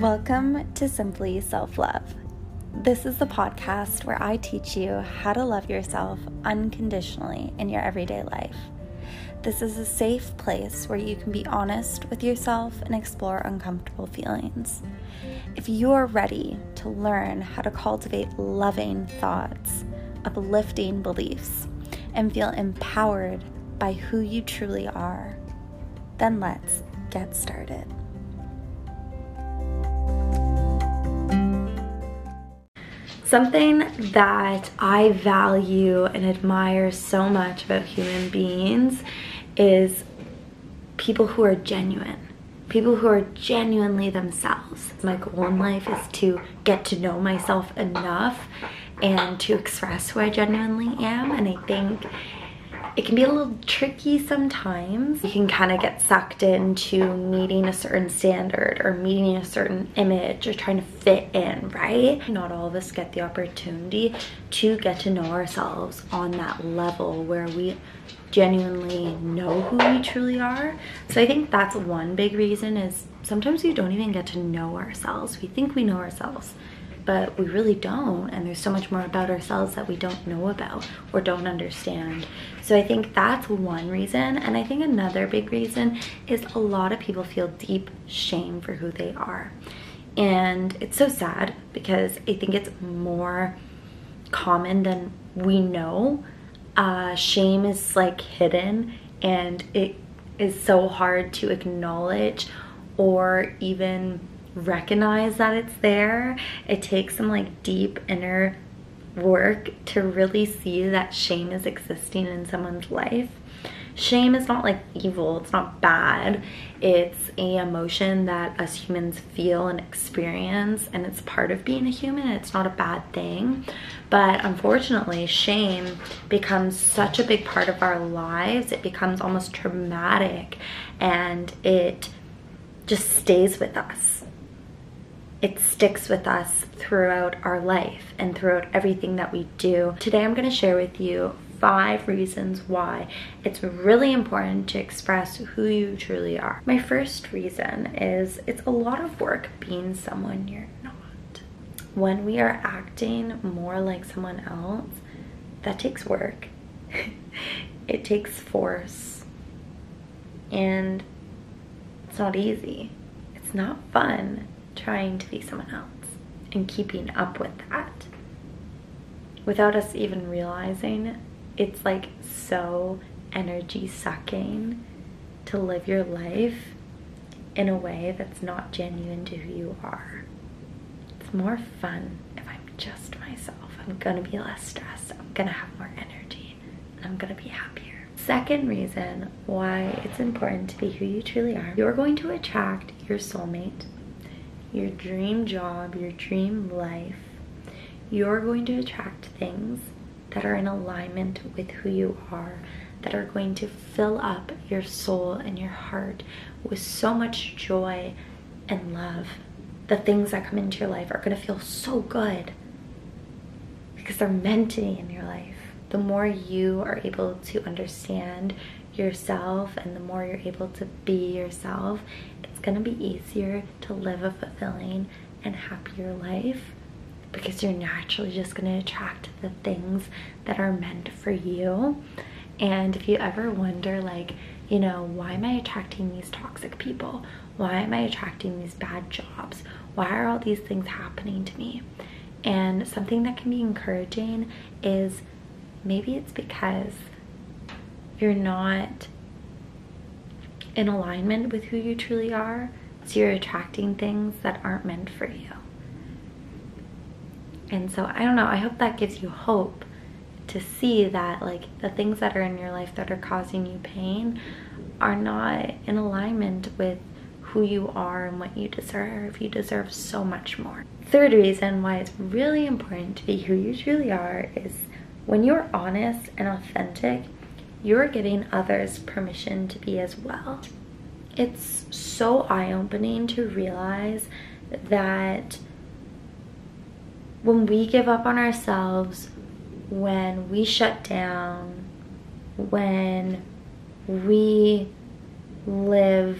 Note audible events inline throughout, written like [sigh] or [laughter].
Welcome to Simply Self Love. This is the podcast where I teach you how to love yourself unconditionally in your everyday life. This is a safe place where you can be honest with yourself and explore uncomfortable feelings. If you are ready to learn how to cultivate loving thoughts, uplifting beliefs, and feel empowered by who you truly are, then let's get started. Something that I value and admire so much about human beings is people who are genuine. People who are genuinely themselves. My goal in life is to get to know myself enough and to express who I genuinely am. And I think it can be a little tricky sometimes. You can kind of get sucked into meeting a certain standard or meeting a certain image or trying to fit in, right? Not all of us get the opportunity to get to know ourselves on that level where we genuinely know who we truly are. So I think that's one big reason is sometimes we don't even get to know ourselves. We think we know ourselves but we really don't. And there's so much more about ourselves that we don't know about or don't understand. So I think that's one reason. And I think another big reason is a lot of people feel deep shame for who they are. And it's so sad because I think it's more common than we know. Uh, shame is like hidden and it is so hard to acknowledge or even recognize that it's there. It takes some like deep inner work to really see that shame is existing in someone's life. Shame is not like evil, it's not bad. It's a emotion that us humans feel and experience and it's part of being a human. It's not a bad thing. But unfortunately, shame becomes such a big part of our lives. It becomes almost traumatic and it just stays with us it sticks with us throughout our life and throughout everything that we do. Today I'm to share with you five reasons why it's really important to express who you truly are. My first reason is it's a lot of work being someone you're not. When we are acting more like someone else, that takes work. [laughs] it takes force. And it's not easy. It's not fun trying to be someone else and keeping up with that without us even realizing it's like so energy sucking to live your life in a way that's not genuine to who you are. It's more fun if I'm just myself. I'm gonna be less stressed, I'm gonna have more energy, and I'm gonna be happier. Second reason why it's important to be who you truly are, you're going to attract your soulmate your dream job, your dream life, you're going to attract things that are in alignment with who you are, that are going to fill up your soul and your heart with so much joy and love. The things that come into your life are going to feel so good because they're meant to be in your life. The more you are able to understand yourself and the more you're able to be yourself, it's to be easier to live a fulfilling and happier life because you're naturally just to attract the things that are meant for you. And if you ever wonder, like, you know, why am I attracting these toxic people? Why am I attracting these bad jobs? Why are all these things happening to me? And something that can be encouraging is maybe it's because you're not in alignment with who you truly are, so you're attracting things that aren't meant for you. And so I don't know, I hope that gives you hope to see that like the things that are in your life that are causing you pain are not in alignment with who you are and what you deserve. You deserve so much more. Third reason why it's really important to be who you truly are is when you're honest and authentic, you're giving others permission to be as well. It's so eye opening to realize that when we give up on ourselves, when we shut down, when we live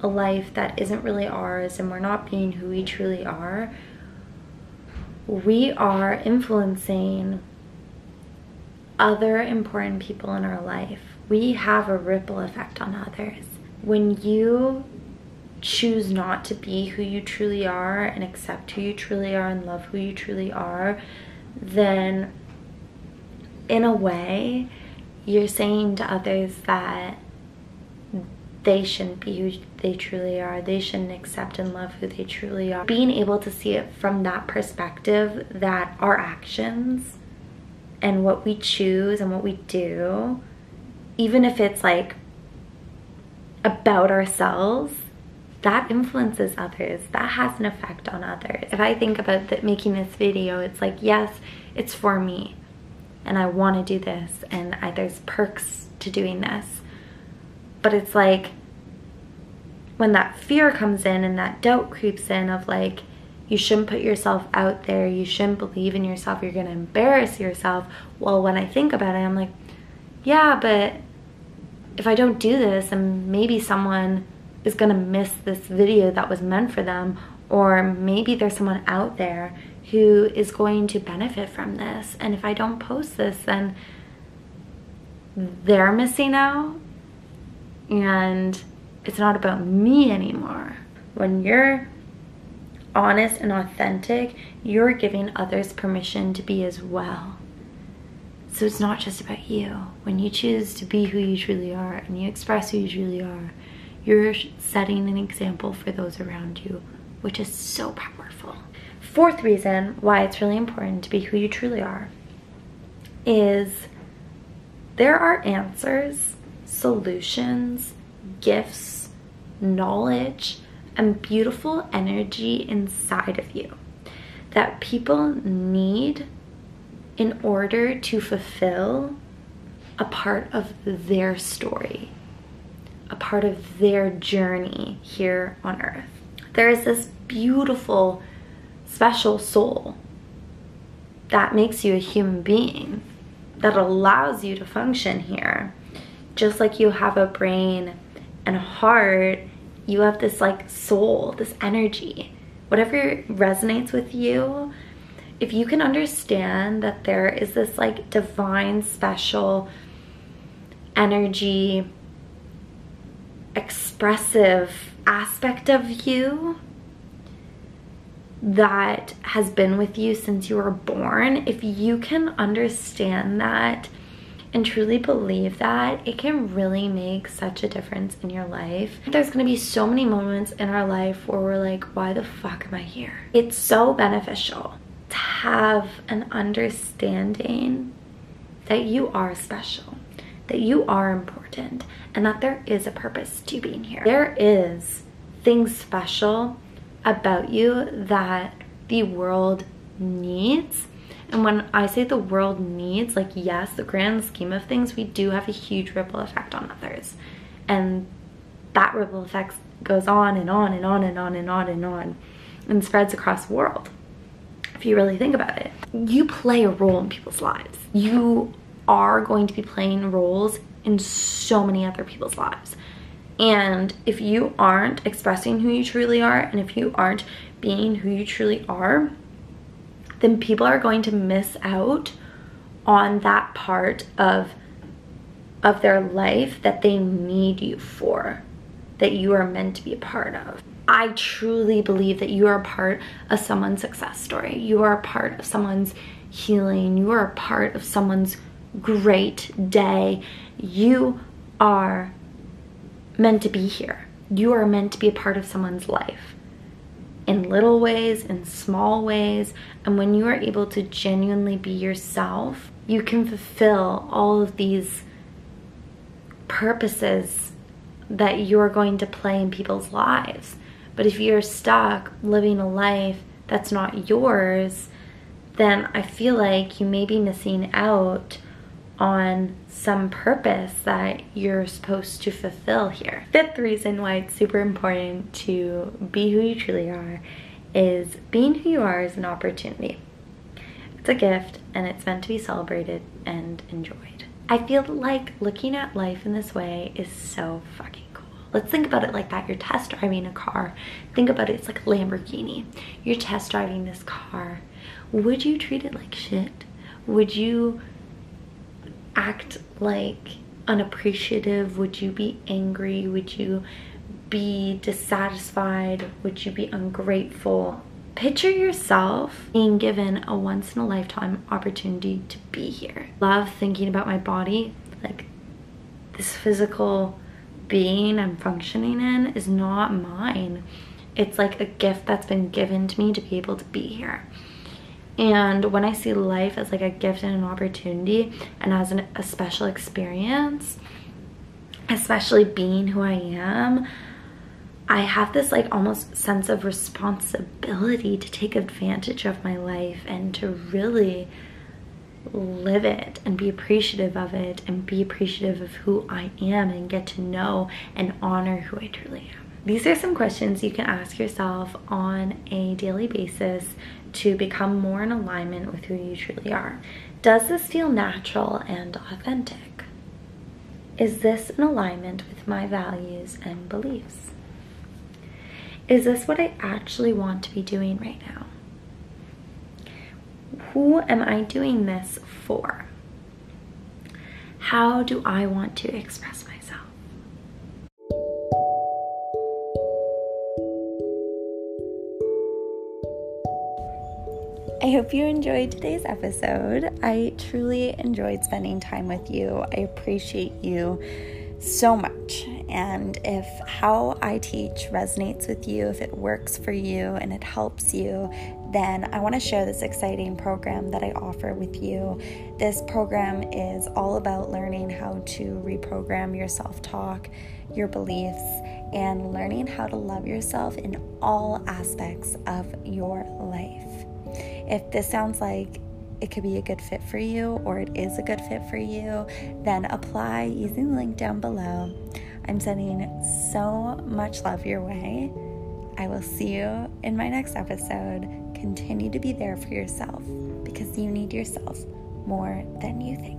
a life that isn't really ours and we're not being who we truly are, we are influencing other important people in our life. We have a ripple effect on others. When you choose not to be who you truly are and accept who you truly are and love who you truly are, then in a way, you're saying to others that they shouldn't be who they truly are. They shouldn't accept and love who they truly are. Being able to see it from that perspective that our actions and what we choose and what we do, even if it's like about ourselves, that influences others. That has an effect on others. If I think about making this video, it's like, yes, it's for me and I want to do this and I, there's perks to doing this. But it's like when that fear comes in and that doubt creeps in of like, you shouldn't put yourself out there, you shouldn't believe in yourself, you're gonna embarrass yourself. Well, when I think about it, I'm like, yeah, but if I don't do this, and maybe someone is gonna miss this video that was meant for them, or maybe there's someone out there who is going to benefit from this. And if I don't post this, then they're missing out. And it's not about me anymore. When you're honest and authentic, you're giving others permission to be as well. So it's not just about you. When you choose to be who you truly are and you express who you truly are, you're setting an example for those around you, which is so powerful. Fourth reason why it's really important to be who you truly are is there are answers, solutions, gifts, knowledge, and beautiful energy inside of you that people need in order to fulfill a part of their story, a part of their journey here on earth. There is this beautiful, special soul that makes you a human being, that allows you to function here. Just like you have a brain and a heart, you have this like soul, this energy. Whatever resonates with you, if you can understand that there is this like divine, special energy, expressive aspect of you that has been with you since you were born, if you can understand that and truly believe that, it can really make such a difference in your life. There's gonna be so many moments in our life where we're like, why the fuck am I here? It's so beneficial to have an understanding that you are special, that you are important, and that there is a purpose to being here. There is things special about you that the world needs and when I say the world needs, like yes, the grand scheme of things, we do have a huge ripple effect on others. And that ripple effect goes on and on and on and on and on and on and spreads across the world. If you really think about it, you play a role in people's lives. You are going to be playing roles in so many other people's lives. And if you aren't expressing who you truly are, and if you aren't being who you truly are, then people are going to miss out on that part of of their life that they need you for that you are meant to be a part of. I truly believe that you are a part of someone's success story. You are a part of someone's healing. You are a part of someone's great day. You are meant to be here. You are meant to be a part of someone's life in little ways, in small ways. And when you are able to genuinely be yourself, you can fulfill all of these purposes that you're going to play in people's lives. But if you're stuck living a life that's not yours, then I feel like you may be missing out on some purpose that you're supposed to fulfill here. Fifth reason why it's super important to be who you truly are is being who you are is an opportunity. It's a gift and it's meant to be celebrated and enjoyed. I feel like looking at life in this way is so fucking cool. Let's think about it like that. You're test driving a car. Think about it, it's like a Lamborghini. You're test driving this car. Would you treat it like shit? Would you act like unappreciative? Would you be angry? Would you be dissatisfied? Would you be ungrateful? Picture yourself being given a once in a lifetime opportunity to be here. Love thinking about my body, like this physical being I'm functioning in is not mine. It's like a gift that's been given to me to be able to be here. And when I see life as like a gift and an opportunity and as an, a special experience, especially being who I am, I have this like almost sense of responsibility to take advantage of my life and to really live it and be appreciative of it and be appreciative of who I am and get to know and honor who I truly am. These are some questions you can ask yourself on a daily basis to become more in alignment with who you truly are. Does this feel natural and authentic? Is this in alignment with my values and beliefs? Is this what I actually want to be doing right now? Who am I doing this for? How do I want to express myself? I hope you enjoyed today's episode. I truly enjoyed spending time with you. I appreciate you so much. And if how I teach resonates with you, if it works for you and it helps you, then I want to share this exciting program that I offer with you. This program is all about learning how to reprogram your self talk, your beliefs, and learning how to love yourself in all aspects of your life. If this sounds like it could be a good fit for you or it is a good fit for you, then apply using the link down below. I'm sending so much love your way. I will see you in my next episode. Continue to be there for yourself because you need yourself more than you think.